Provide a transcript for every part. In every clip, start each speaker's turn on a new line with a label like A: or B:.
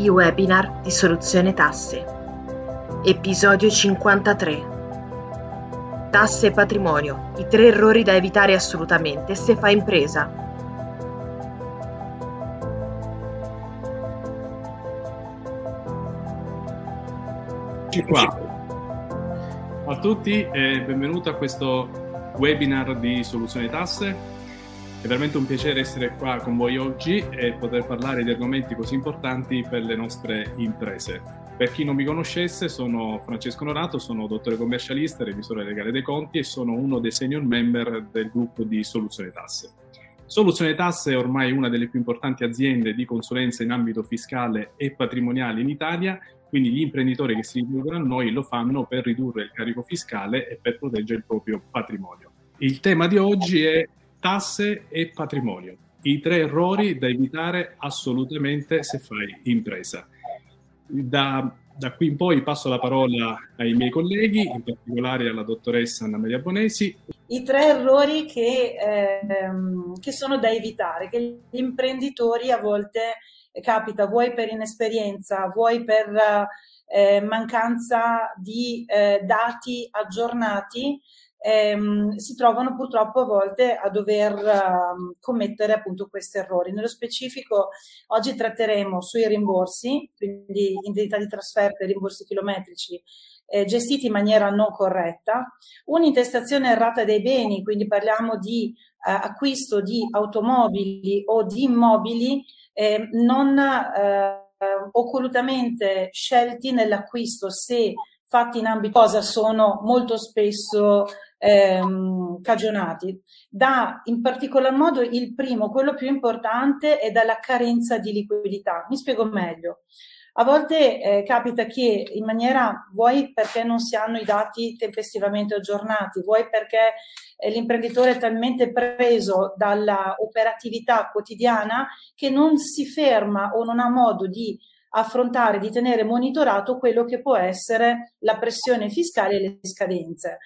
A: i webinar di Soluzione Tasse. Episodio 53. Tasse e patrimonio, i tre errori da evitare assolutamente se fai impresa.
B: Ciao a tutti e benvenuti a questo webinar di Soluzione Tasse. È veramente un piacere essere qua con voi oggi e poter parlare di argomenti così importanti per le nostre imprese. Per chi non mi conoscesse, sono Francesco Norato, sono dottore commercialista, revisore legale dei conti e sono uno dei senior member del gruppo di Soluzione Tasse. Soluzione Tasse è ormai una delle più importanti aziende di consulenza in ambito fiscale e patrimoniale in Italia, quindi gli imprenditori che si rivolgono a noi lo fanno per ridurre il carico fiscale e per proteggere il proprio patrimonio. Il tema di oggi è tasse e patrimonio. I tre errori da evitare assolutamente se fai impresa. Da, da, qui in poi passo la parola ai miei colleghi, in particolare alla dottoressa Anna Maria Bonesi.
C: I tre errori che, ehm, che sono da evitare, che gli imprenditori a volte eh, capita, vuoi per inesperienza, vuoi per eh, mancanza di eh, dati aggiornati, ehm, si trovano purtroppo a volte a dover uh, commettere appunto questi errori. Nello specifico oggi tratteremo sui rimborsi, quindi indennità di trasferta e rimborsi chilometrici eh, gestiti in maniera non corretta, un'intestazione errata dei beni, quindi parliamo di eh, acquisto di automobili o di immobili eh, non eh, occultamente scelti nell'acquisto se fatti in ambito cosa sono molto spesso ehm, cagionati. Da in particolar modo il primo, quello più importante, è dalla carenza di liquidità. Mi spiego meglio. A volte eh, capita che in maniera, vuoi perché non si hanno i dati tempestivamente aggiornati, vuoi perché eh, l'imprenditore è talmente preso dalla operatività quotidiana che non si ferma o non ha modo di affrontare, di tenere monitorato quello che può essere la pressione fiscale e le scadenze.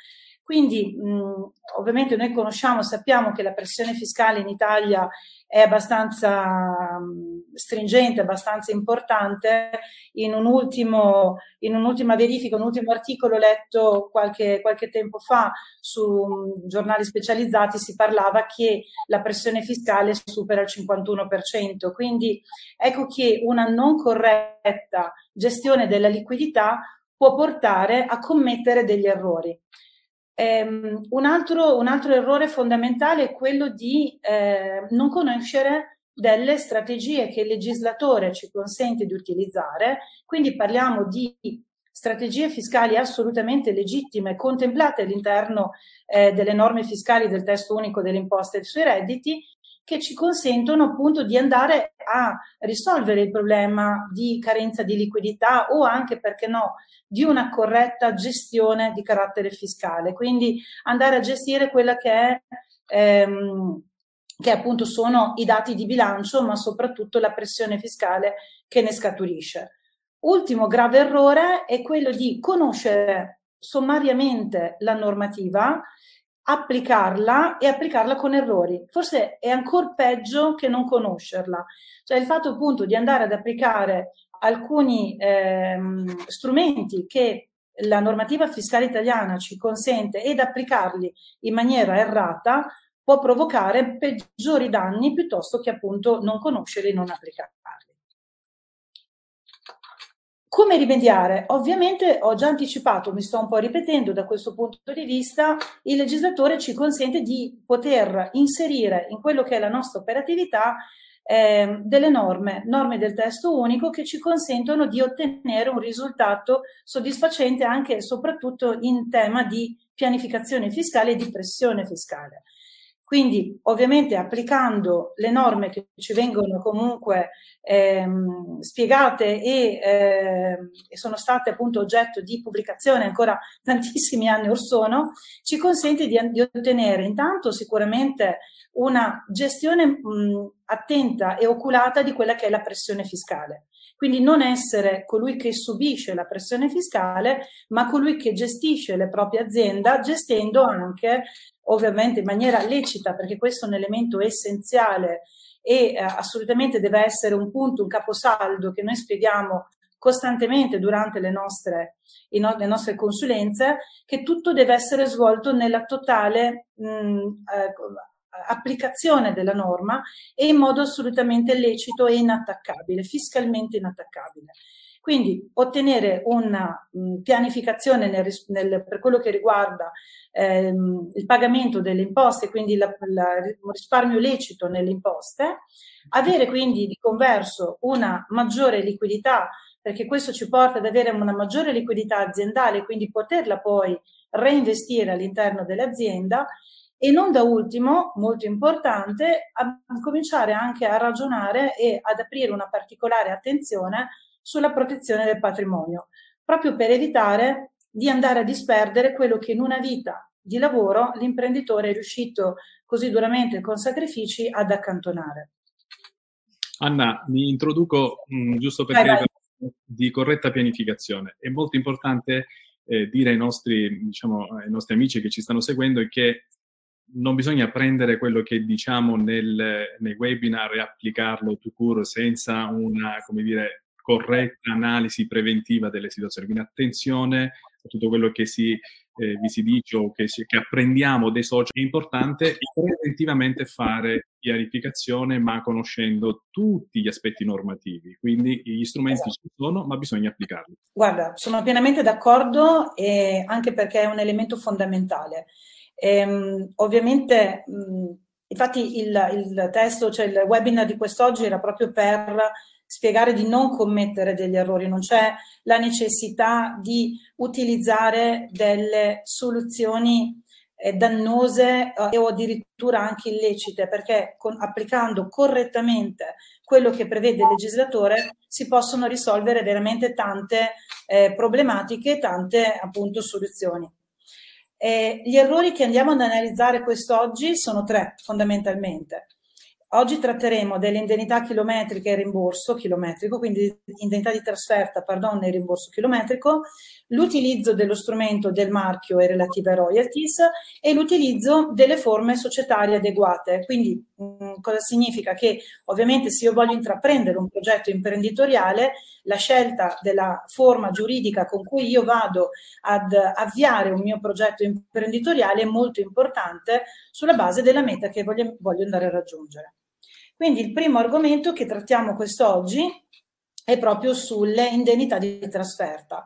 C: Quindi mh, ovviamente noi conosciamo, sappiamo che la pressione fiscale in Italia è abbastanza mh, stringente, abbastanza importante. In, un ultimo, in, un'ultima verifica, un ultimo articolo letto qualche, qualche tempo fa su mh, giornali specializzati si parlava che la pressione fiscale supera il 51%. Quindi ecco che una non corretta gestione della liquidità può portare a commettere degli errori. Um, un, altro, un, altro, errore fondamentale è quello di eh, non conoscere delle strategie che il legislatore ci consente di utilizzare, quindi parliamo di strategie fiscali assolutamente legittime, contemplate all'interno eh, delle norme fiscali del testo unico delle imposte sui redditi, che ci consentono appunto di andare a risolvere il problema di carenza di liquidità o anche, perché no, di una corretta gestione di carattere fiscale. Quindi andare a gestire quella che è, ehm, che appunto sono i dati di bilancio, ma soprattutto la pressione fiscale che ne scaturisce. Ultimo grave errore è quello di conoscere sommariamente la normativa applicarla e applicarla con errori. Forse è ancora peggio che non conoscerla. Cioè il fatto appunto di andare ad applicare alcuni ehm, strumenti che la normativa fiscale italiana ci consente ed applicarli in maniera errata può provocare peggiori danni piuttosto che appunto non conoscerli e non applicarli. Come rimediare? Ovviamente ho già anticipato, mi sto un po' ripetendo da questo punto di vista, il legislatore ci consente di poter inserire in quello che è la nostra operatività eh, delle norme, norme del testo unico che ci consentono di ottenere un risultato soddisfacente anche e soprattutto in tema di pianificazione fiscale e di pressione fiscale. Quindi ovviamente applicando le norme che ci vengono comunque ehm, spiegate e, eh, e, sono state appunto oggetto di pubblicazione ancora tantissimi anni or sono, ci consente di, di ottenere intanto sicuramente una gestione mh, attenta e oculata di quella che è la pressione fiscale. Quindi non essere colui che subisce la pressione fiscale, ma colui che gestisce le proprie aziende, gestendo anche ovviamente in maniera lecita, perché questo è un elemento essenziale e eh, assolutamente deve essere un punto, un caposaldo che noi spieghiamo costantemente durante le nostre, no, le nostre consulenze, che tutto deve essere svolto nella totale mh, eh, applicazione della norma e in modo assolutamente lecito e inattaccabile, fiscalmente inattaccabile. Quindi ottenere una mh, pianificazione nel, nel, per quello che riguarda ehm, il pagamento delle imposte, quindi il risparmio lecito nelle imposte, avere quindi di converso una maggiore liquidità, perché questo ci porta ad avere una maggiore liquidità aziendale, quindi poterla poi reinvestire all'interno dell'azienda e non da ultimo, molto importante, a cominciare anche a ragionare e ad aprire una particolare attenzione sulla protezione del patrimonio, proprio per evitare di andare a disperdere quello che in una vita di lavoro l'imprenditore è riuscito così duramente con sacrifici ad accantonare.
B: Anna, mi introduco mh, mm, giusto perché vai, vai. di corretta pianificazione. È molto importante eh, dire ai nostri, diciamo, ai nostri amici che ci stanno seguendo che non bisogna prendere quello che diciamo nel, nei webinar e applicarlo to cure senza una, come dire, corretta analisi preventiva delle situazioni. Quindi attenzione a tutto quello che si, eh, vi si dice o che, che, apprendiamo dei social. È importante preventivamente fare chiarificazione, ma conoscendo tutti gli aspetti normativi. Quindi gli strumenti esatto. ci sono, ma bisogna applicarli.
C: Guarda, sono pienamente d'accordo, anche perché è un elemento fondamentale. Ehm, ovviamente, mh, infatti il, il testo, cioè il webinar di quest'oggi era proprio per spiegare di non commettere degli errori, non c'è la necessità di utilizzare delle soluzioni eh, dannose eh, o addirittura anche illecite, perché con, applicando correttamente quello che prevede il legislatore si possono risolvere veramente tante eh, problematiche, tante appunto soluzioni. Eh, gli errori che andiamo ad analizzare quest'oggi sono tre fondamentalmente. Oggi tratteremo delle indennità chilometriche e rimborso chilometrico, quindi indennità di trasferta, pardon, e rimborso chilometrico, l'utilizzo dello strumento del marchio e relative royalties e l'utilizzo delle forme societarie adeguate. Quindi cosa significa? Che ovviamente se io voglio intraprendere un progetto imprenditoriale, la scelta della forma giuridica con cui io vado ad avviare un mio progetto imprenditoriale è molto importante sulla base della meta che voglio, voglio andare a raggiungere. Quindi il primo argomento che trattiamo quest'oggi è proprio sulle indennità di trasferta.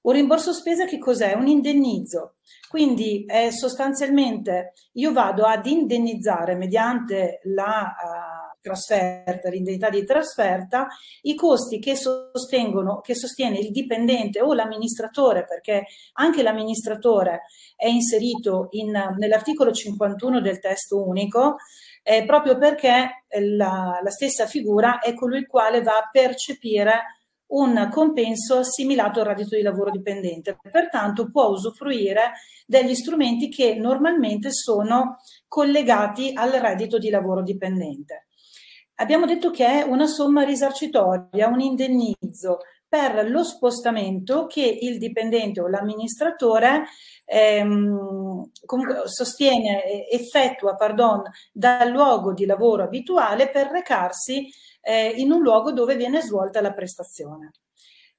C: Un rimborso spesa che cos'è? Un indennizzo. Quindi è sostanzialmente io vado ad indennizzare mediante la uh, trasferta, l'indennità di trasferta, i costi che sostengono, che sostiene il dipendente o l'amministratore, perché anche l'amministratore è inserito in, nell'articolo 51 del testo unico, eh, proprio perché la, la stessa figura è colui il quale va a percepire un compenso assimilato al reddito di lavoro dipendente. Pertanto può usufruire degli strumenti che normalmente sono collegati al reddito di lavoro dipendente. Abbiamo detto che è una somma risarcitoria, un indennizzo per lo spostamento che il dipendente o l'amministratore ehm, sostiene, effettua pardon, dal luogo di lavoro abituale per recarsi eh, in un luogo dove viene svolta la prestazione.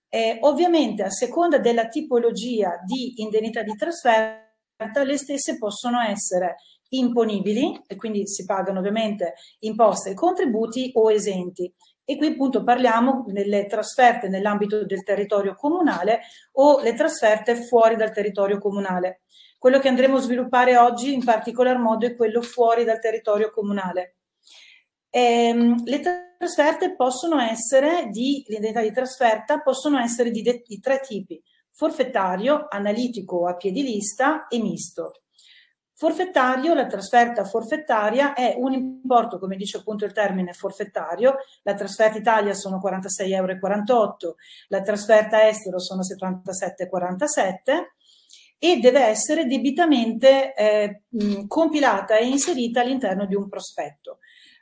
C: Eh, ovviamente a seconda della tipologia di indennità di trasferta le stesse possono essere imponibili e quindi si pagano ovviamente imposte e contributi o esenti e qui appunto parliamo delle trasferte nell'ambito del territorio comunale o le trasferte fuori dal territorio comunale. Quello che andremo a sviluppare oggi in particolar modo è quello fuori dal territorio comunale. Ehm, le trasferte possono essere di, l'indennità di trasferta possono essere di, de, di tre tipi, forfettario, analitico a piedi lista e misto. Forfettario, la trasferta forfettaria è un importo, come dice appunto il termine forfettario, la trasferta Italia sono 46,48 euro, la trasferta estero sono 77,47 e deve essere debitamente eh, compilata e inserita all'interno di un prospetto.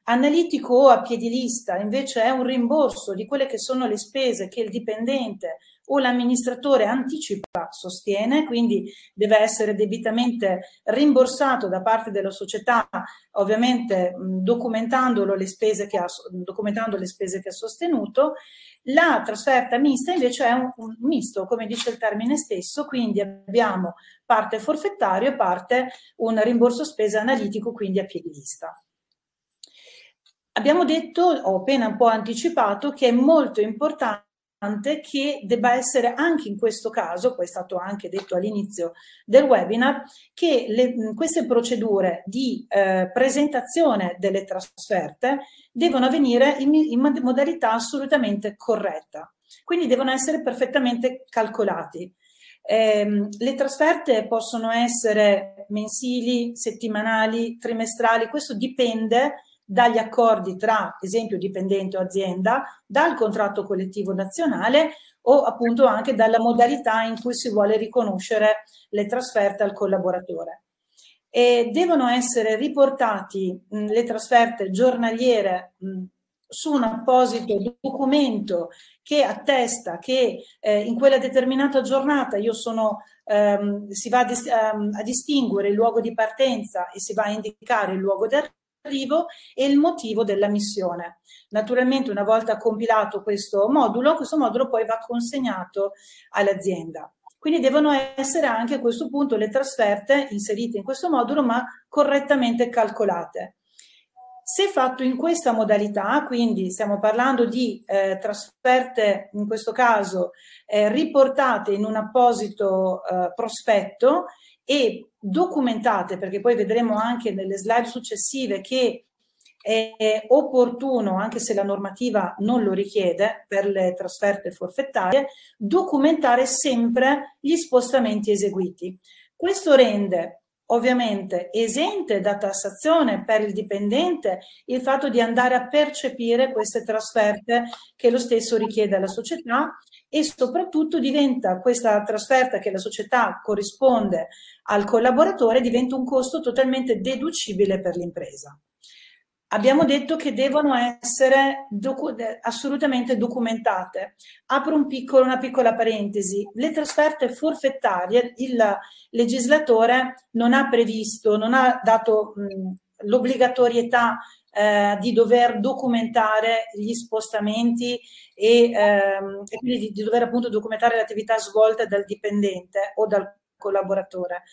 C: Analitico o a piedi lista invece è un rimborso di quelle che sono le spese che il dipendente o l'amministratore anticipa, sostiene, quindi deve essere debitamente rimborsato da parte della società, ovviamente documentandolo le spese che ha, documentando le spese che ha sostenuto. La trasferta mista invece è un, un misto, come dice il termine stesso, quindi abbiamo parte forfettario e parte un rimborso spese analitico, quindi a piedi lista. Abbiamo detto, ho appena un po' anticipato, che è molto importante che debba essere anche in questo caso, poi è stato anche detto all'inizio del webinar, che le, queste procedure di eh, presentazione delle trasferte devono avvenire in, in modalità assolutamente corretta, quindi devono essere perfettamente calcolati. Eh, le trasferte possono essere mensili, settimanali, trimestrali, questo dipende dagli accordi tra, esempio, dipendente o azienda, dal contratto collettivo nazionale o appunto anche dalla modalità in cui si vuole riconoscere le trasferte al collaboratore. E devono essere riportati mh, le trasferte giornaliere mh, su un apposito documento che attesta che eh, in quella determinata giornata io sono, ehm, si va a, dis- ehm, a distinguere il luogo di partenza e si va a indicare il luogo di arrivo e il motivo della missione. Naturalmente una volta compilato questo modulo, questo modulo poi va consegnato all'azienda. Quindi devono essere anche a questo punto le trasferte inserite in questo modulo ma correttamente calcolate. Se fatto in questa modalità, quindi stiamo parlando di eh, trasferte, in questo caso eh, riportate in un apposito eh, prospetto, e documentate, perché poi vedremo anche nelle slide successive che è opportuno, anche se la normativa non lo richiede per le trasferte forfettarie, documentare sempre gli spostamenti eseguiti. Questo rende ovviamente esente da tassazione per il dipendente il fatto di andare a percepire queste trasferte che lo stesso richiede alla società e soprattutto diventa questa trasferta che la società corrisponde al collaboratore diventa un costo totalmente deducibile per l'impresa. Abbiamo detto che devono essere docu- assolutamente documentate. Apro un piccolo, una piccola parentesi. Le trasferte forfettarie il legislatore non ha previsto, non ha dato mh, l'obbligatorietà eh, di dover documentare gli spostamenti e, ehm, e quindi di, di, dover appunto documentare le attività svolte dal dipendente o dal collaboratore,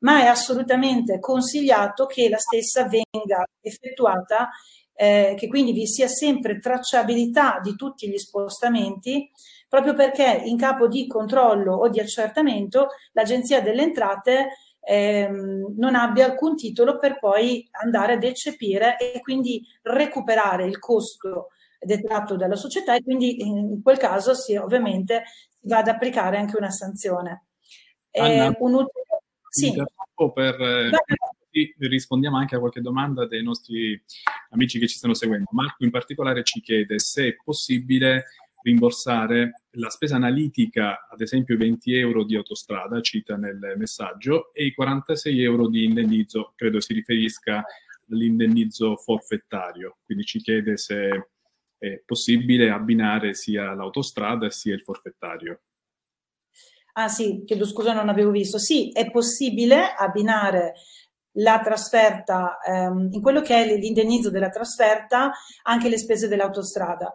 C: ma è assolutamente consigliato che la stessa venga effettuata, eh, che quindi vi sia sempre tracciabilità di tutti gli spostamenti, proprio perché in capo di controllo o di accertamento l'Agenzia delle Entrate ehm, non abbia alcun titolo per poi andare ad eccepire e quindi recuperare il costo detratto dalla società e quindi in quel caso si, ovviamente va ad applicare anche una sanzione.
B: Anna, eh, un ultimo... sì. per, eh, rispondiamo anche a qualche domanda dei nostri amici che ci stanno seguendo. Marco in particolare ci chiede se è possibile rimborsare la spesa analitica, ad esempio i 20 euro di autostrada, cita nel messaggio, e i 46 euro di indennizzo, credo si riferisca all'indennizzo forfettario. Quindi ci chiede se è possibile abbinare sia l'autostrada sia il forfettario.
C: Ah sì, chiedo scusa, non avevo visto. Sì, è possibile abbinare la trasferta, ehm, in quello che è l'indennizzo della trasferta, anche le spese dell'autostrada.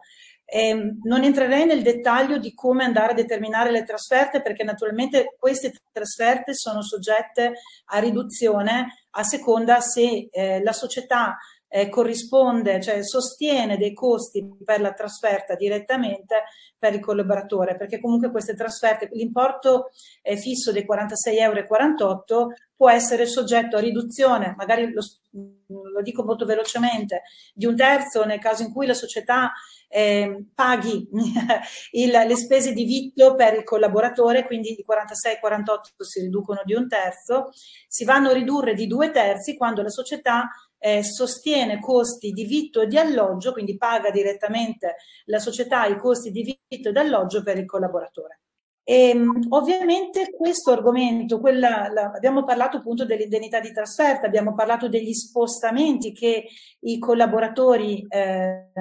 C: Eh, non entrerei nel dettaglio di come andare a determinare le trasferte perché naturalmente queste trasferte sono soggette a riduzione a seconda se eh, la società eh, corrisponde, cioè sostiene dei costi per la trasferta direttamente per il collaboratore, perché comunque queste trasferte, l'importo eh, fisso dei 46,48 euro può essere soggetto a riduzione, magari lo, lo, dico molto velocemente, di un terzo nel caso in cui la società eh, paghi il, le spese di vitto per il collaboratore, quindi i 46,48 si riducono di un terzo, si vanno a ridurre di due terzi quando la società eh, sostiene costi di vitto e di alloggio, quindi paga direttamente la società i costi di vitto e di alloggio per il collaboratore. E, ehm, ovviamente questo argomento, quella, la, abbiamo parlato appunto dell'indennità di trasferta, abbiamo parlato degli spostamenti che i collaboratori eh,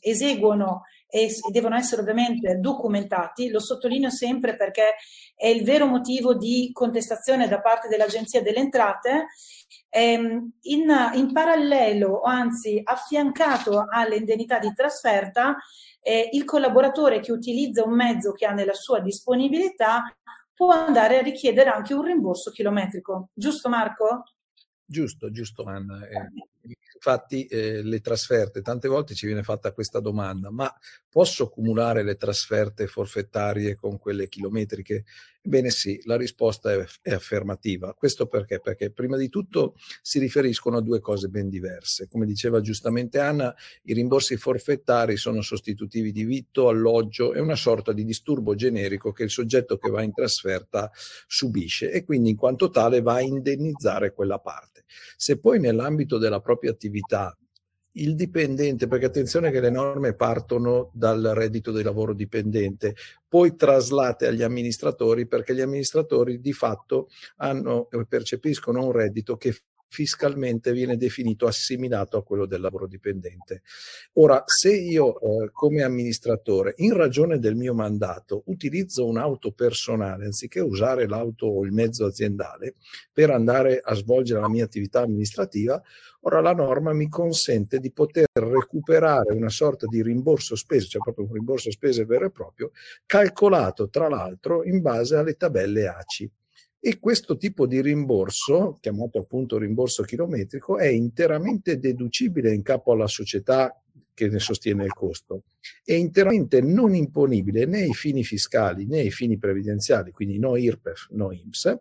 C: eseguono e devono essere ovviamente documentati. Lo sottolineo sempre perché è il vero motivo di contestazione da parte dell'Agenzia delle Entrate. Ehm, in, in parallelo, o anzi affiancato alle indennità di trasferta, eh, il collaboratore che utilizza un mezzo che ha nella sua disponibilità può andare a richiedere anche un rimborso chilometrico. Giusto Marco?
D: Giusto, giusto Anna. Eh, infatti eh, le trasferte, tante volte ci viene fatta questa domanda, ma posso cumulare le trasferte forfettarie con quelle chilometriche? Ebbene sì, la risposta è, è, affermativa. Questo perché? Perché prima di tutto si riferiscono a due cose ben diverse. Come diceva giustamente Anna, i rimborsi forfettari sono sostitutivi di vitto, alloggio e una sorta di disturbo generico che il soggetto che va in trasferta subisce e quindi in quanto tale va a indennizzare quella parte. Se poi nell'ambito della propria attività il dipendente, perché attenzione che le norme partono dal reddito di lavoro dipendente, poi traslate agli amministratori perché gli amministratori di fatto hanno, percepiscono un reddito che fiscalmente viene definito assimilato a quello del lavoro dipendente. Ora, se io eh, come amministratore, in ragione del mio mandato, utilizzo un'auto personale anziché usare l'auto o il mezzo aziendale per andare a svolgere la mia attività amministrativa, ora la norma mi consente di poter recuperare una sorta di rimborso spese, cioè proprio un rimborso spese vero e proprio, calcolato tra l'altro in base alle tabelle ACI. E questo tipo di rimborso, chiamato appunto rimborso chilometrico, è interamente deducibile in capo alla società che ne sostiene il costo. È interamente non imponibile né ai fini fiscali né ai fini previdenziali, quindi no IRPEF, no IMSS,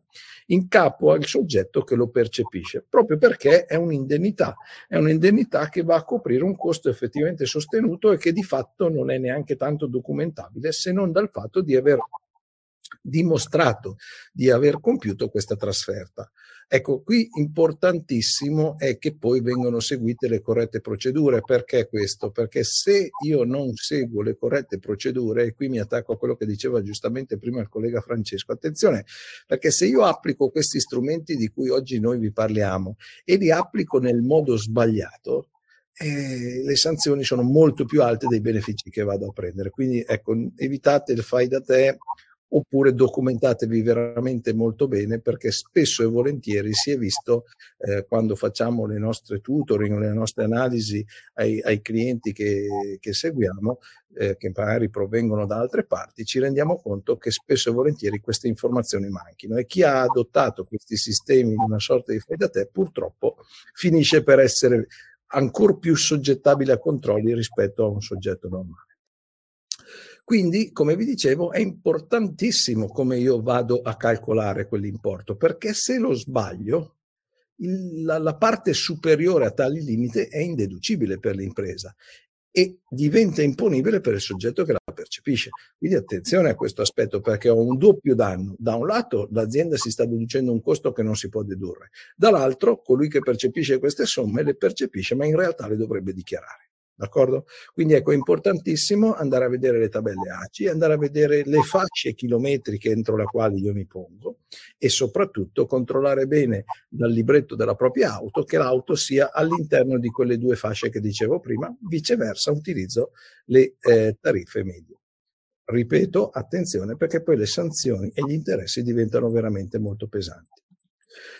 D: in capo al soggetto che lo percepisce, proprio perché è un'indennità, è un'indennità che va a coprire un costo effettivamente sostenuto e che di fatto non è neanche tanto documentabile se non dal fatto di aver dimostrato di aver compiuto questa trasferta. Ecco, qui importantissimo è che poi vengano seguite le corrette procedure. Perché questo? Perché se io non seguo le corrette procedure, e qui mi attacco a quello che diceva giustamente prima il collega Francesco, attenzione, perché se io applico questi strumenti di cui oggi noi vi parliamo e li applico nel modo sbagliato, eh, le sanzioni sono molto più alte dei benefici che vado a prendere. Quindi ecco, evitate il fai da te oppure documentatevi veramente molto bene perché spesso e volentieri si è visto eh, quando facciamo le nostre tutoring, le nostre analisi ai, ai clienti che, che seguiamo, eh, che magari provengono da altre parti, ci rendiamo conto che spesso e volentieri queste informazioni manchino e chi ha adottato questi sistemi in una sorta di fai da te purtroppo finisce per essere ancora più soggettabile a controlli rispetto a un soggetto normale. Quindi, come vi dicevo, è importantissimo come io vado a calcolare quell'importo, perché se lo sbaglio, il, la, la parte superiore a tali limite è indeducibile per l'impresa e diventa imponibile per il soggetto che la percepisce. Quindi attenzione a questo aspetto perché ho un doppio danno. Da un lato l'azienda si sta deducendo un costo che non si può dedurre, dall'altro colui che percepisce queste somme le percepisce ma in realtà le dovrebbe dichiarare. D'accordo? Quindi ecco, è importantissimo andare a vedere le tabelle ACI, andare a vedere le fasce chilometriche entro le quali io mi pongo e soprattutto controllare bene dal libretto della propria auto che l'auto sia all'interno di quelle due fasce che dicevo prima, viceversa utilizzo le eh, tariffe medie. Ripeto, attenzione perché poi le sanzioni e gli interessi diventano veramente molto pesanti.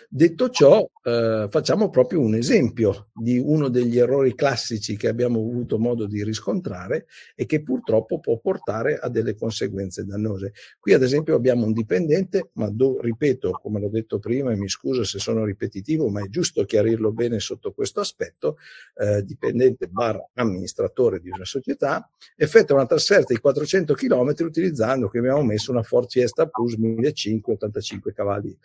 D: Detto ciò, eh, facciamo proprio un esempio di uno degli errori classici che abbiamo avuto modo di riscontrare e che purtroppo può portare a delle conseguenze dannose. Qui ad esempio abbiamo un dipendente, ma do, ripeto, come l'ho detto prima, e mi scuso se sono ripetitivo, ma è giusto chiarirlo bene sotto questo aspetto, eh, dipendente barra amministratore di una società, effettua una trasferta di 400 km utilizzando, che abbiamo messo una Ford Fiesta Plus 1500 85 cavalli.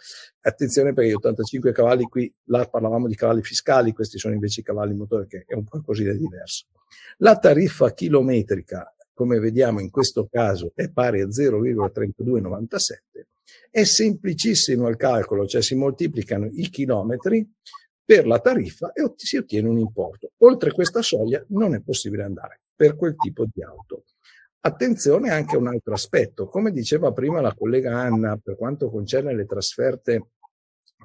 D: Attenzione perché io 85 cavalli qui, là parlavamo di cavalli fiscali, questi sono invece i cavalli motore che è un così di diverso. La tariffa chilometrica, come vediamo in questo caso, è pari a 0,3297. È semplicissimo il calcolo, cioè si moltiplicano i chilometri per la tariffa e si ottiene un importo. Oltre questa soglia non è possibile andare per quel tipo di auto. Attenzione anche a un altro aspetto, come diceva prima la collega Anna per quanto concerne le trasferte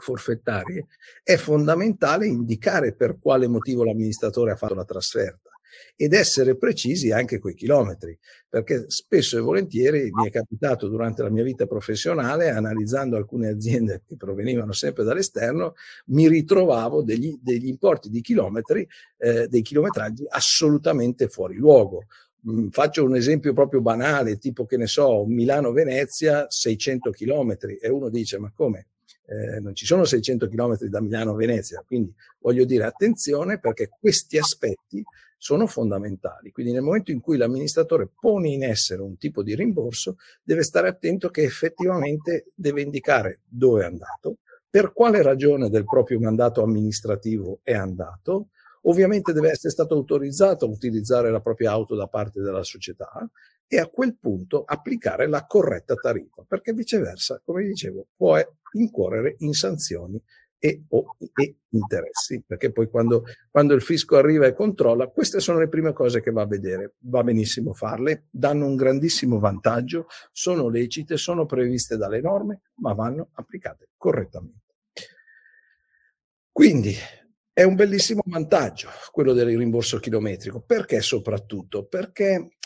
D: forfettarie, è fondamentale indicare per quale motivo l'amministratore ha fatto la trasferta. ed essere precisi anche coi chilometri, perché spesso e volentieri mi è capitato durante la mia vita professionale, analizzando alcune aziende che provenivano sempre dall'esterno, mi ritrovavo degli, degli importi di chilometri, eh, dei chilometraggi assolutamente fuori luogo. Mm, faccio un esempio proprio banale, tipo che ne so, Milano-Venezia, 600 chilometri, e uno dice, ma come? Eh, non ci sono 600 km da Milano a Venezia, quindi voglio dire attenzione perché questi aspetti sono fondamentali. Quindi nel momento in cui l'amministratore pone in essere un tipo di rimborso, deve stare attento che effettivamente deve indicare dove è andato, per quale ragione del proprio mandato amministrativo è andato, ovviamente deve essere stato autorizzato a utilizzare la propria auto da parte della società e a quel punto applicare la corretta tariffa, perché viceversa, come dicevo, può incorrere in sanzioni e, o, e interessi, perché poi quando, quando, il fisco arriva e controlla, queste sono le prime cose che va a vedere. Va benissimo farle, danno un grandissimo vantaggio, sono lecite, sono previste dalle norme, ma vanno applicate correttamente. Quindi è un bellissimo vantaggio quello del rimborso chilometrico. Perché soprattutto? Perché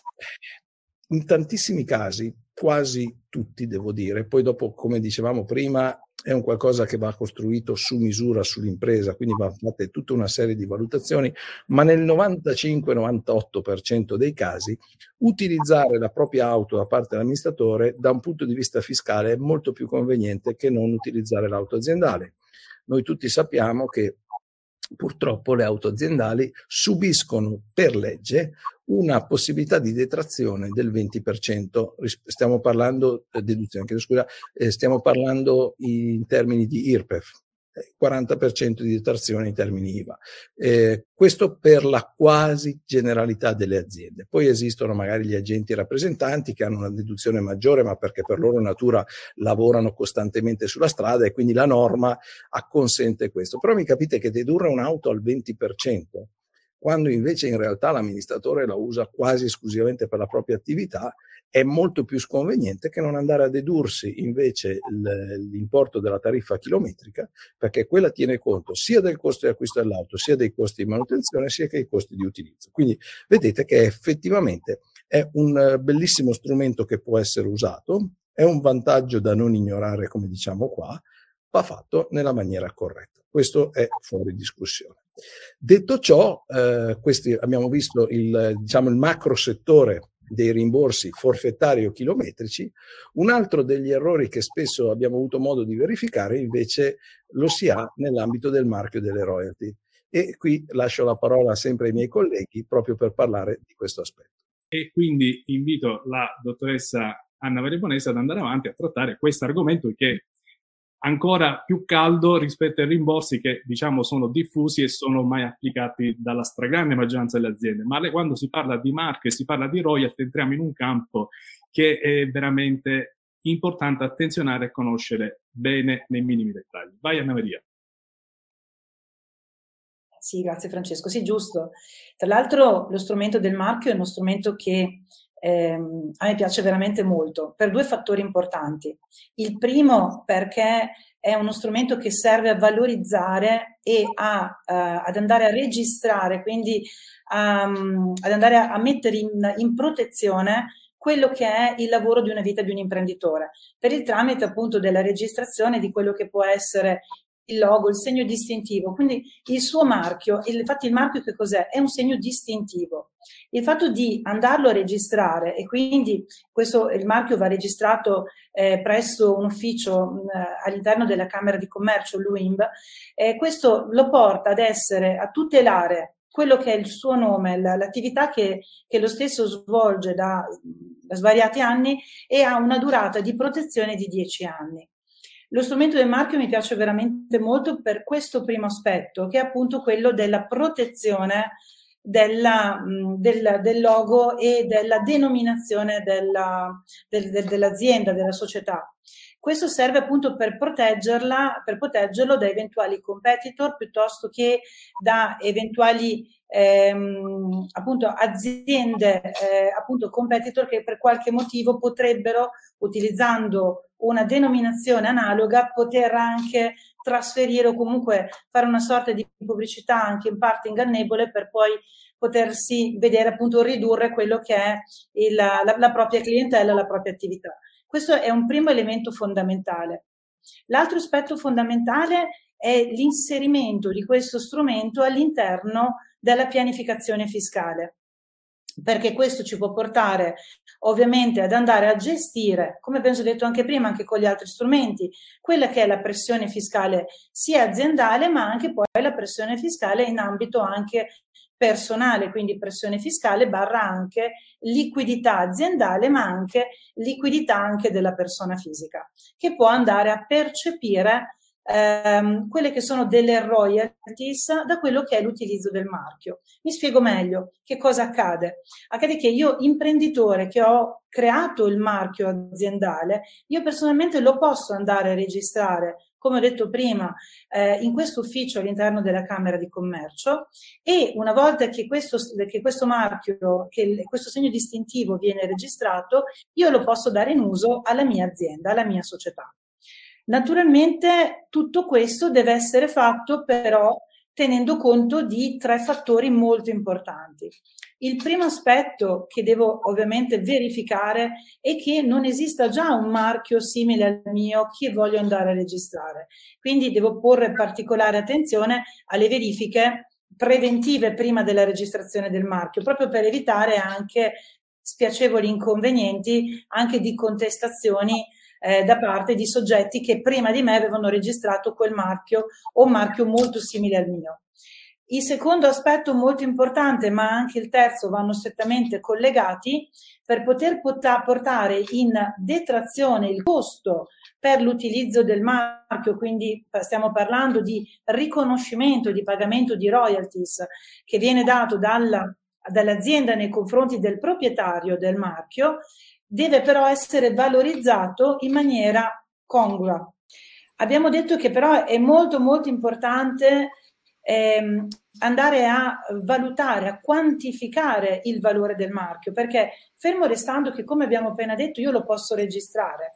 D: in tantissimi casi, quasi tutti devo dire, poi dopo, come dicevamo prima, è un qualcosa che va costruito su misura sull'impresa, quindi va fatta tutta una serie di valutazioni, ma nel 95-98% dei casi utilizzare la propria auto da parte dell'amministratore da un punto di vista fiscale è molto più conveniente che non utilizzare l'auto aziendale. Noi tutti sappiamo che purtroppo le auto aziendali subiscono per legge una possibilità di detrazione del 20%, stiamo parlando, eh, deduzione, scusa, eh, stiamo parlando in termini di IRPEF, 40% di detrazione in termini IVA. Eh, questo per la quasi generalità delle aziende. Poi esistono magari gli agenti rappresentanti che hanno una deduzione maggiore, ma perché per loro natura lavorano costantemente sulla strada e quindi la norma acconsente questo. Però mi capite che dedurre un'auto al 20% quando invece in realtà l'amministratore la usa quasi esclusivamente per la propria attività, è molto più sconveniente che non andare a dedursi invece l'importo della tariffa chilometrica, perché quella tiene conto sia del costo di acquisto dell'auto, sia dei costi di manutenzione, sia che dei costi di utilizzo. Quindi vedete che effettivamente è un bellissimo strumento che può essere usato, è un vantaggio da non ignorare, come diciamo qua, va fatto nella maniera corretta. Questo è fuori discussione. Detto ciò, eh, questi abbiamo visto il, diciamo, il macro settore dei rimborsi forfettari o chilometrici. Un altro degli errori che spesso abbiamo avuto modo di verificare invece lo si ha nell'ambito del marchio delle royalty. E qui lascio la parola sempre ai miei colleghi proprio per parlare di questo aspetto.
B: E quindi invito la dottoressa Anna Maria Bonesa ad andare avanti a trattare questo argomento che ancora più caldo rispetto ai rimborsi che diciamo sono diffusi e sono mai applicati dalla stragrande maggioranza delle aziende. Ma quando si parla di marche, si parla di royalty, entriamo in un campo che è veramente importante attenzionare e conoscere bene nei minimi dettagli. Vai Anna Maria.
C: Sì, grazie Francesco. Sì, giusto. Tra l'altro lo strumento del marchio è uno strumento che ehm, a me piace veramente molto per due fattori importanti. Il primo perché è uno strumento che serve a valorizzare e a, uh, ad andare a registrare, quindi um, ad andare a, a mettere in, in protezione quello che è il lavoro di una vita di un imprenditore, per il tramite appunto della registrazione di quello che può essere il logo, il segno distintivo, quindi il suo marchio, infatti il marchio che cos'è? È un segno distintivo. Il fatto di andarlo a registrare e quindi questo, il marchio va registrato eh, presso un ufficio eh, all'interno della Camera di Commercio, l'UIMB, eh, questo lo porta ad essere, a tutelare quello che è il suo nome, l'attività che, che lo stesso svolge da, da svariati anni e ha una durata di protezione di 10 anni. Lo strumento del marchio mi piace veramente molto per questo primo aspetto, che è appunto quello della protezione della, del, del, logo e della denominazione della, del, del, dell'azienda, della società. Questo serve appunto per proteggerla, per proteggerlo da eventuali competitor piuttosto che da eventuali ehm, appunto aziende, eh, appunto competitor che per qualche motivo potrebbero, utilizzando una denominazione analoga, poter anche trasferire o comunque fare una sorta di pubblicità anche in parte ingannevole per poi potersi vedere appunto ridurre quello che è il, la, la propria clientela, la propria attività. Questo è un primo elemento fondamentale. L'altro aspetto fondamentale è l'inserimento di questo strumento all'interno della pianificazione fiscale perché questo ci può portare ovviamente ad andare a gestire, come abbiamo detto anche prima, anche con gli altri strumenti, quella che è la pressione fiscale sia aziendale, ma anche poi la pressione fiscale in ambito anche personale, quindi pressione fiscale barra anche liquidità aziendale, ma anche liquidità anche della persona fisica, che può andare a percepire ehm, quelle che sono delle royalties da quello che è l'utilizzo del marchio. Mi spiego meglio che cosa accade. Accade che io, imprenditore che ho creato il marchio aziendale, io personalmente lo posso andare a registrare come ho detto prima, eh, in questo ufficio all'interno della Camera di Commercio e una volta che questo, che questo marchio, che questo segno distintivo viene registrato, io lo posso dare in uso alla mia azienda, alla mia società. Naturalmente tutto questo deve essere fatto però tenendo conto di tre fattori molto importanti. Il primo aspetto che devo ovviamente verificare è che non esista già un marchio simile al mio che voglio andare a registrare. Quindi devo porre particolare attenzione alle verifiche preventive prima della registrazione del marchio, proprio per evitare anche spiacevoli inconvenienti, anche di contestazioni eh, da parte di soggetti che prima di me avevano registrato quel marchio o un marchio molto simile al mio. Il secondo aspetto molto importante, ma anche il terzo vanno strettamente collegati, per poter portare in detrazione il costo per l'utilizzo del marchio, quindi stiamo parlando di riconoscimento, di pagamento di royalties che viene dato dalla, dall'azienda nei confronti del proprietario del marchio, deve però essere valorizzato in maniera congrua. Abbiamo detto che però è molto molto importante ehm, andare a valutare, a quantificare il valore del marchio, perché fermo restando che come abbiamo appena detto io lo posso registrare,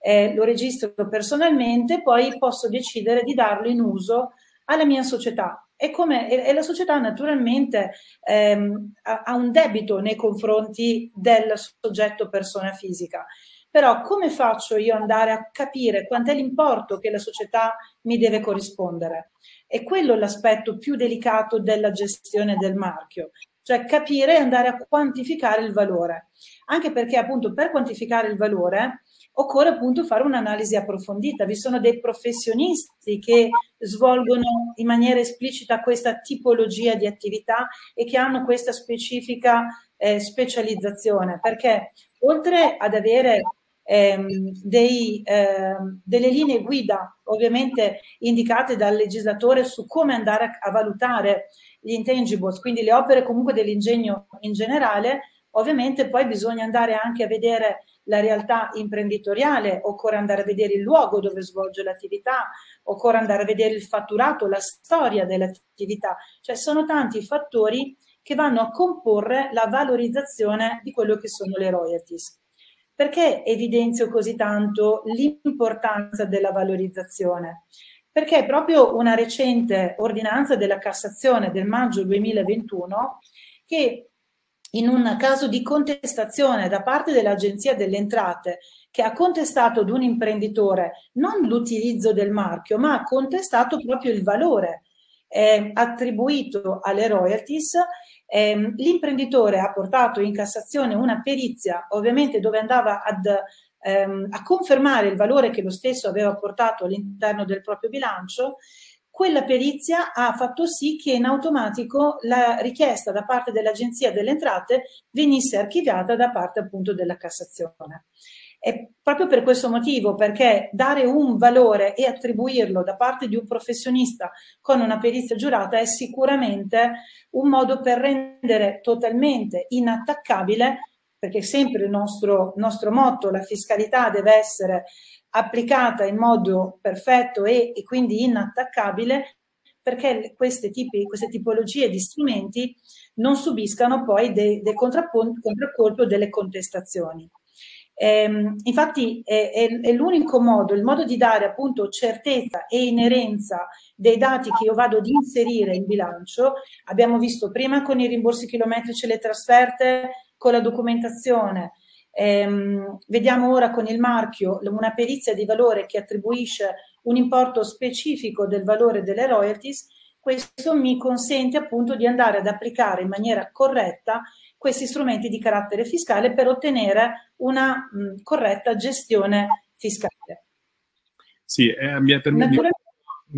C: eh, lo registro personalmente, poi posso decidere di darlo in uso alla mia società e, come, e, la società naturalmente ehm, ha, un debito nei confronti del soggetto persona fisica. Però come faccio io andare a capire quant'è l'importo che la società mi deve corrispondere? E quello è l'aspetto più delicato della gestione del marchio, cioè capire e andare a quantificare il valore. Anche perché appunto per quantificare il valore occorre appunto fare un'analisi approfondita. Vi sono dei professionisti che svolgono in maniera esplicita questa tipologia di attività e che hanno questa specifica eh, specializzazione, perché oltre ad avere ehm, dei, eh, delle linee guida ovviamente indicate dal legislatore su come andare a, a valutare gli intangibles, quindi le opere comunque dell'ingegno in generale, ovviamente poi bisogna andare anche a vedere la realtà imprenditoriale, occorre andare a vedere il luogo dove svolge l'attività, occorre andare a vedere il fatturato, la storia dell'attività, cioè sono tanti fattori che vanno a comporre la valorizzazione di quello che sono le royalties. Perché evidenzio così tanto l'importanza della valorizzazione? Perché proprio una recente ordinanza della Cassazione del maggio 2021 che in un caso di contestazione da parte dell'Agenzia delle Entrate che ha contestato ad un imprenditore non l'utilizzo del marchio, ma ha contestato proprio il valore eh, attribuito alle royalties, eh, l'imprenditore ha portato in Cassazione una perizia, ovviamente dove andava ad, ehm, a confermare il valore che lo stesso aveva portato all'interno del proprio bilancio quella perizia ha fatto sì che in automatico la richiesta da parte dell'Agenzia delle Entrate venisse archiviata da parte appunto della Cassazione. È proprio per questo motivo, perché dare un valore e attribuirlo da parte di un professionista con una perizia giurata è sicuramente un modo per rendere totalmente inattaccabile, perché sempre il nostro, nostro motto, la fiscalità deve essere applicata in modo perfetto e, e quindi inattaccabile perché queste, tipi, queste tipologie di strumenti non subiscano poi dei, dei contraccolpi delle contestazioni. Ehm, infatti è, è, è, l'unico modo, il modo di dare appunto certezza e inerenza dei dati che io vado ad inserire in bilancio. Abbiamo visto prima con i rimborsi chilometrici e le trasferte, con la documentazione. Ehm, vediamo ora con il marchio una perizia di valore che attribuisce un importo specifico del valore delle royalties. Questo mi consente appunto di andare ad applicare in maniera corretta questi strumenti di carattere fiscale per ottenere una mh, corretta gestione fiscale.
B: Sì, eh, mi Naturalmente...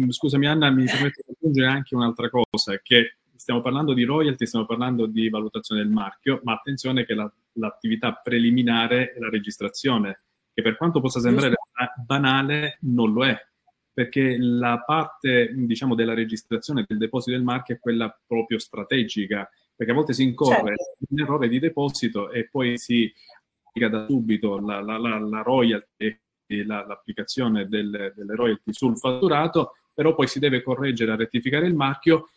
B: scusami Anna, mi permetto di aggiungere anche un'altra cosa, che stiamo parlando di royalty, stiamo parlando di valutazione del marchio, ma attenzione che la, l'attività preliminare è la registrazione, che per quanto possa sembrare banale, non lo è, perché la parte, diciamo, della registrazione del deposito del marchio è quella proprio strategica, perché a volte si incorre certo. in errore di deposito e poi si applica da subito la, la, la, la royalty l'applicazione delle, delle royalty sul fatturato, però poi si deve correggere a rettificare il marchio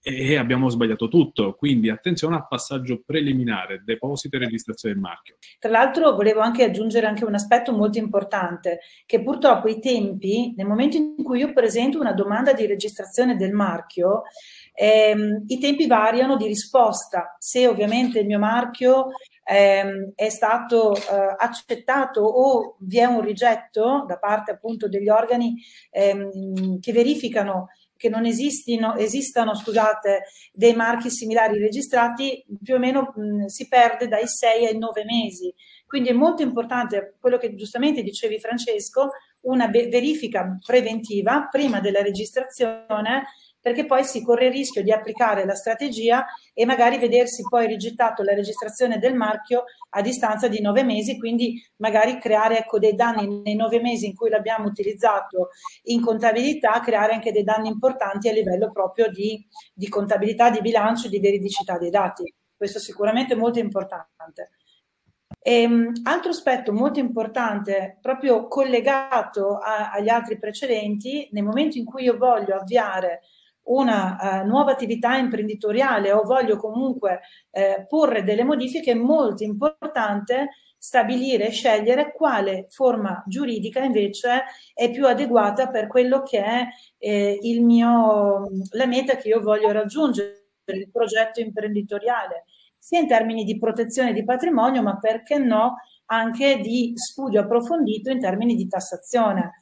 B: e abbiamo sbagliato tutto. Quindi attenzione al passaggio preliminare, deposito e registrazione del marchio.
C: Tra l'altro volevo anche aggiungere anche un aspetto molto importante, che purtroppo i tempi, nel momento in cui io presento una domanda di registrazione del marchio, ehm, i tempi variano di risposta. Se ovviamente il mio marchio ehm, è stato eh, accettato o vi è un rigetto da parte appunto degli organi ehm, che verificano che non esistino, esistano scusate, dei marchi similari registrati, più o meno mh, si perde dai 6 ai 9 mesi. Quindi è molto importante quello che giustamente dicevi Francesco, una verifica preventiva prima della registrazione perché poi si corre il rischio di applicare la strategia e magari vedersi poi rigettato la registrazione del marchio a distanza di nove mesi, quindi magari creare ecco, dei danni nei nove mesi in cui l'abbiamo utilizzato in contabilità, creare anche dei danni importanti a livello proprio di, di contabilità, di bilancio di veridicità dei dati. Questo sicuramente è molto importante. E, um, altro aspetto molto importante, proprio collegato a, agli altri precedenti, nel momento in cui io voglio avviare una uh, nuova attività imprenditoriale o voglio comunque eh, porre delle modifiche, è molto importante stabilire e scegliere quale forma giuridica invece è più adeguata per quello che è eh, il mio, la meta che io voglio raggiungere, il progetto imprenditoriale, sia in termini di protezione di patrimonio, ma perché no anche di studio approfondito in termini di tassazione.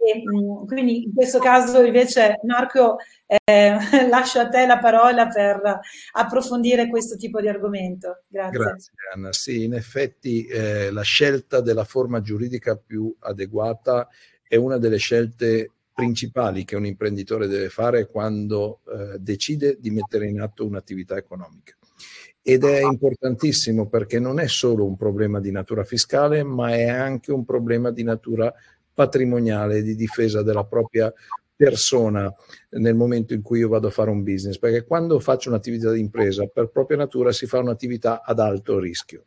C: E, mm, quindi in questo caso invece Marco eh, lascio a te la parola per approfondire questo tipo di argomento. Grazie.
D: Grazie Anna. Sì, in effetti eh, la scelta della forma giuridica più adeguata è una delle scelte principali che un imprenditore deve fare quando eh, decide di mettere in atto un'attività economica. Ed è importantissimo perché non è solo un problema di natura fiscale, ma è anche un problema di natura patrimoniale, di difesa della propria persona nel momento in cui io vado a fare un business, perché quando faccio un'attività di impresa, per propria natura si fa un'attività ad alto rischio.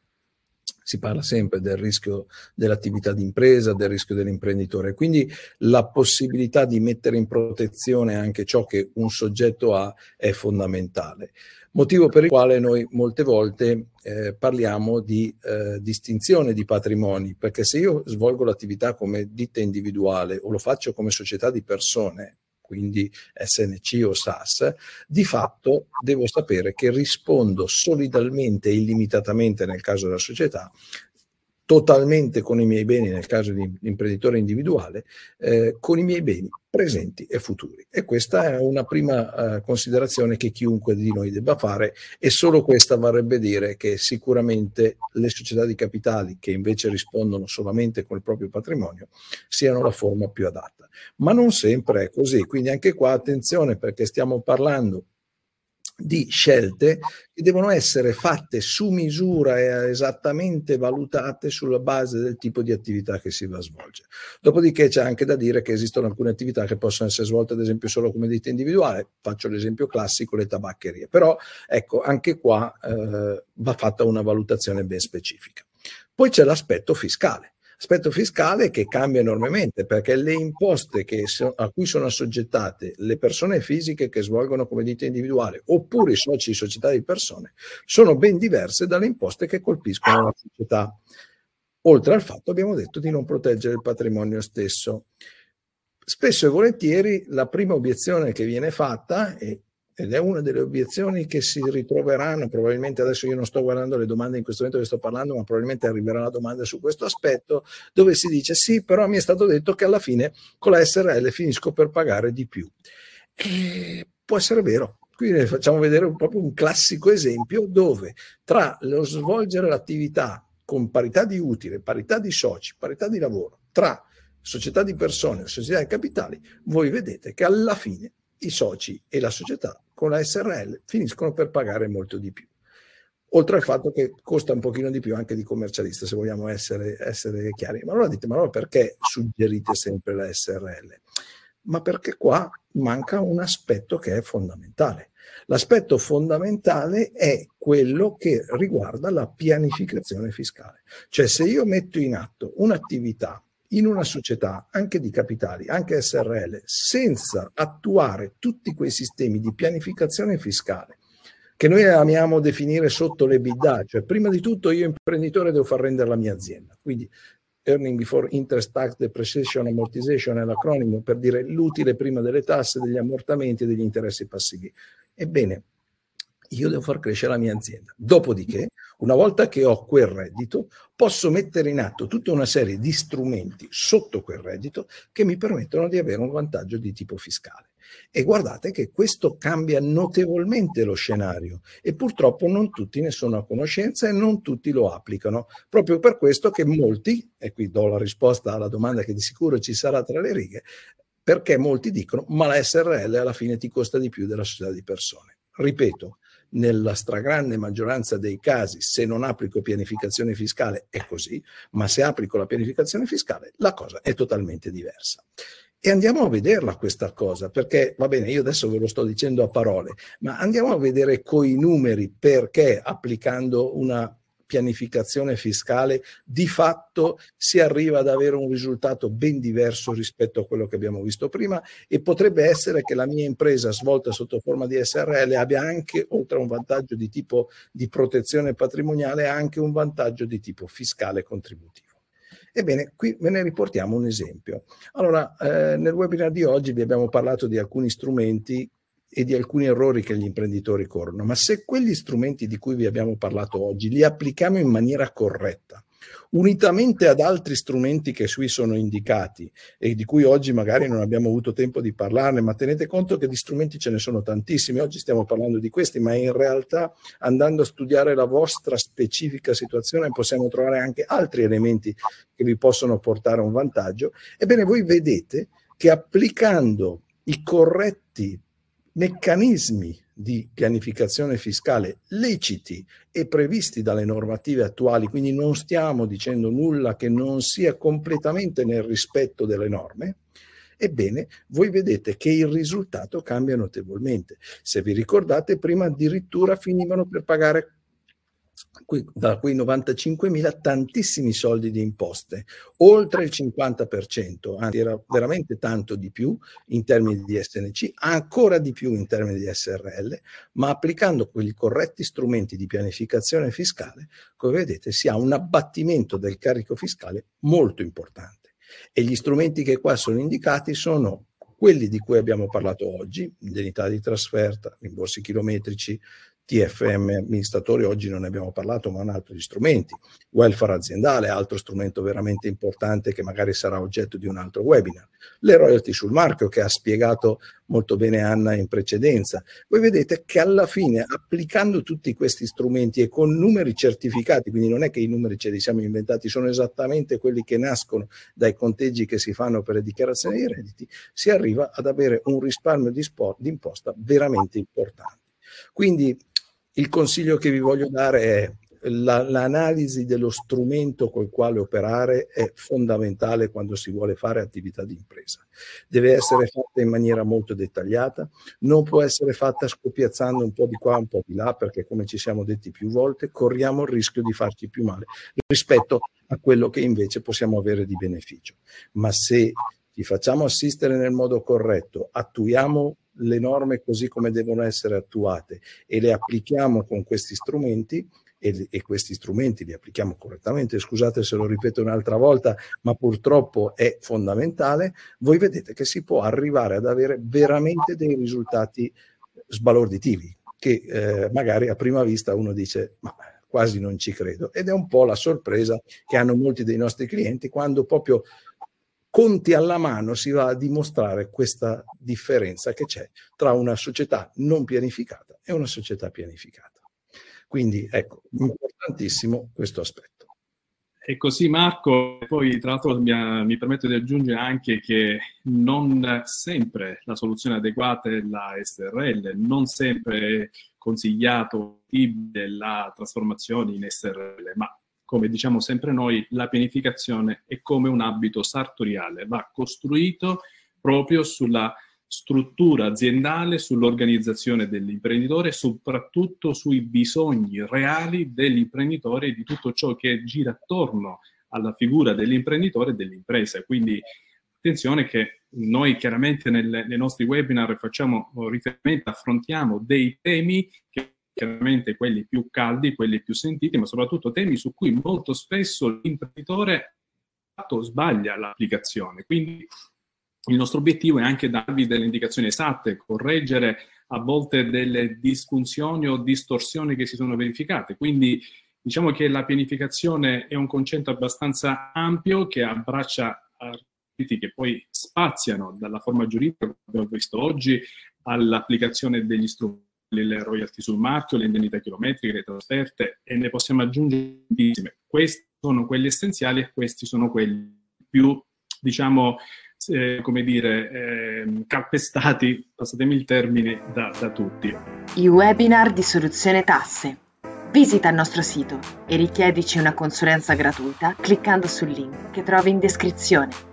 D: Si parla sempre del rischio dell'attività di impresa, del rischio dell'imprenditore. Quindi la possibilità di mettere in protezione anche ciò che un soggetto ha è fondamentale. Motivo per il quale noi molte volte eh, parliamo di eh, distinzione di patrimoni, perché se io svolgo l'attività come ditta individuale o lo faccio come società di persone, quindi SNC o SAS, di fatto devo sapere che rispondo solidalmente e illimitatamente nel caso della società totalmente con i miei beni, nel caso di imprenditore individuale, eh, con i miei beni presenti e futuri. E questa è una prima eh, considerazione che chiunque di noi debba fare e solo questa vorrebbe dire che sicuramente le società di capitali che invece rispondono solamente con il proprio patrimonio siano la forma più adatta. Ma non sempre è così, quindi anche qua attenzione perché stiamo parlando di scelte che devono essere fatte su misura e esattamente valutate sulla base del tipo di attività che si va a svolgere. Dopodiché c'è anche da dire che esistono alcune attività che possono essere svolte ad esempio solo come ditta individuale, faccio l'esempio classico, le tabaccherie, però ecco anche qua eh, va fatta una valutazione ben specifica. Poi c'è l'aspetto fiscale aspetto fiscale che cambia enormemente perché le imposte so, a cui sono assoggettate le persone fisiche che svolgono come ditta individuale oppure i soci di società di persone sono ben diverse dalle imposte che colpiscono la società. Oltre al fatto, abbiamo detto, di non proteggere il patrimonio stesso. Spesso e volentieri la prima obiezione che viene fatta, ed è una delle obiezioni che si ritroveranno, probabilmente adesso io non sto guardando le domande in questo momento che sto parlando, ma probabilmente arriverà una domanda su questo aspetto, dove si dice sì, però mi è stato detto che alla fine con la SRL finisco per pagare di più. E può essere vero, Qui facciamo vedere proprio un classico esempio dove tra lo svolgere l'attività con parità di utile, parità di soci, parità di lavoro, tra società di persone società di capitali, voi vedete che alla fine i soci e la società con la SRL finiscono per pagare molto di più. Oltre al fatto che costa un pochino di più anche di commercialista, se vogliamo essere, essere chiari. Ma allora dite, ma allora perché suggerite sempre la SRL? Ma perché qua manca un aspetto che è fondamentale. L'aspetto fondamentale è quello che riguarda la pianificazione fiscale. Cioè se io metto in atto un'attività in una società, anche di capitali, anche SRL, senza attuare tutti quei sistemi di pianificazione fiscale che noi amiamo definire sotto le bidà, cioè prima di tutto io imprenditore devo far rendere la mia azienda, quindi Earning Before Interest Tax Depreciation Amortization è l'acronimo per dire l'utile prima delle tasse, degli ammortamenti e degli interessi passivi. Ebbene, io devo far crescere la mia azienda. Dopodiché, una volta che ho quel reddito, posso mettere in atto tutta una serie di strumenti sotto quel reddito che mi permettono di avere un vantaggio di tipo fiscale. E guardate che questo cambia notevolmente lo scenario e purtroppo non tutti ne sono a conoscenza e non tutti lo applicano. Proprio per questo che molti, e qui do la risposta alla domanda che di sicuro ci sarà tra le righe, perché molti dicono ma la SRL alla fine ti costa di più della società di persone. Ripeto, nella stragrande maggioranza dei casi, se non applico pianificazione fiscale è così, ma se applico la pianificazione fiscale la cosa è totalmente diversa. E andiamo a vederla questa cosa, perché va bene, io adesso ve lo sto dicendo a parole, ma andiamo a vedere coi numeri perché applicando una pianificazione fiscale di fatto si arriva ad avere un risultato ben diverso rispetto a quello che abbiamo visto prima e potrebbe essere che la mia impresa svolta sotto forma di SRL abbia anche, oltre a un vantaggio di tipo di protezione patrimoniale, anche un vantaggio di tipo fiscale contributivo. Ebbene, qui ve ne riportiamo un esempio. Allora, eh, nel webinar di oggi vi abbiamo parlato di alcuni strumenti e di alcuni errori che gli imprenditori corrono, ma se quegli strumenti di cui vi abbiamo parlato oggi li applichiamo in maniera corretta, unitamente ad altri strumenti che qui sono indicati e di cui oggi magari non abbiamo avuto tempo di parlarne, ma tenete conto che di strumenti ce ne sono tantissimi, oggi stiamo parlando di questi, ma in realtà andando a studiare la vostra specifica situazione possiamo trovare anche altri elementi che vi possono portare a un vantaggio. Ebbene, voi vedete che applicando i corretti meccanismi di pianificazione fiscale leciti e previsti dalle normative attuali, quindi non stiamo dicendo nulla che non sia completamente nel rispetto delle norme, ebbene voi vedete che il risultato cambia notevolmente. Se vi ricordate, prima addirittura finivano per pagare da quei 95.000 tantissimi soldi di imposte, oltre il 50%, anzi era veramente tanto di più in termini di SNC, ancora di più in termini di SRL, ma applicando quei corretti strumenti di pianificazione fiscale, come vedete si ha un abbattimento del carico fiscale molto importante. E gli strumenti che qua sono indicati sono quelli di cui abbiamo parlato oggi, indennità di trasferta, rimborsi chilometrici, TFM amministratori, oggi non ne abbiamo parlato, ma altro di strumenti, welfare aziendale, altro strumento veramente importante che magari sarà oggetto di un altro webinar, le royalty sul marchio che ha spiegato molto bene Anna in precedenza. Voi vedete che alla fine, applicando tutti questi strumenti e con numeri certificati, quindi non è che i numeri ce li siamo inventati, sono esattamente quelli che nascono dai conteggi che si fanno per le dichiarazioni dei redditi, si arriva ad avere un risparmio di, sport, di imposta veramente importante. Quindi il consiglio che vi voglio dare è la, l'analisi dello strumento col quale operare è fondamentale quando si vuole fare attività di impresa. Deve essere fatta in maniera molto dettagliata, non può essere fatta scopiazzando un po' di qua, un po' di là, perché come ci siamo detti più volte, corriamo il rischio di farci più male rispetto a quello che invece possiamo avere di beneficio. Ma se ci facciamo assistere nel modo corretto, attuiamo le norme così come devono essere attuate e le applichiamo con questi strumenti, e, e, questi strumenti li applichiamo correttamente, scusate se lo ripeto un'altra volta, ma purtroppo è fondamentale, voi vedete che si può arrivare ad avere veramente dei risultati sbalorditivi, che eh, magari a prima vista uno dice ma quasi non ci credo. Ed è un po' la sorpresa che hanno molti dei nostri clienti quando proprio conti alla mano si va a dimostrare questa differenza che c'è tra una società non pianificata e una società pianificata. Quindi ecco, importantissimo questo aspetto.
B: E così Marco, poi tra l'altro mi, mi, permetto di aggiungere anche che non sempre la soluzione adeguata è la SRL, non sempre è consigliato la trasformazione in SRL, ma come diciamo sempre noi, la pianificazione è come un abito sartoriale, va costruito proprio sulla struttura aziendale, sull'organizzazione dell'imprenditore soprattutto sui bisogni reali dell'imprenditore e di tutto ciò che gira attorno alla figura dell'imprenditore e dell'impresa. Quindi attenzione che noi chiaramente nel, nei nostri webinar facciamo riferimento, affrontiamo dei temi che chiaramente quelli più caldi, quelli più sentiti, ma soprattutto temi su cui molto spesso l'imprenditore sbaglia l'applicazione. Quindi il nostro obiettivo è anche darvi delle indicazioni esatte, correggere a volte delle disfunzioni o distorsioni che si sono verificate. Quindi diciamo che la pianificazione è un concetto abbastanza ampio che abbraccia argomenti che poi spaziano dalla forma giuridica, come abbiamo visto oggi, all'applicazione degli strumenti, le royalty sul marchio, le indennità chilometriche, le trasferte e ne possiamo aggiungere tantissime. Questi sono quelli essenziali e questi sono quelli più, diciamo, eh, come dire, eh, calpestati, passatemi il termine, da, da tutti.
A: I webinar di soluzione tasse. Visita il nostro sito e richiedici una consulenza gratuita cliccando sul link che trovi in descrizione.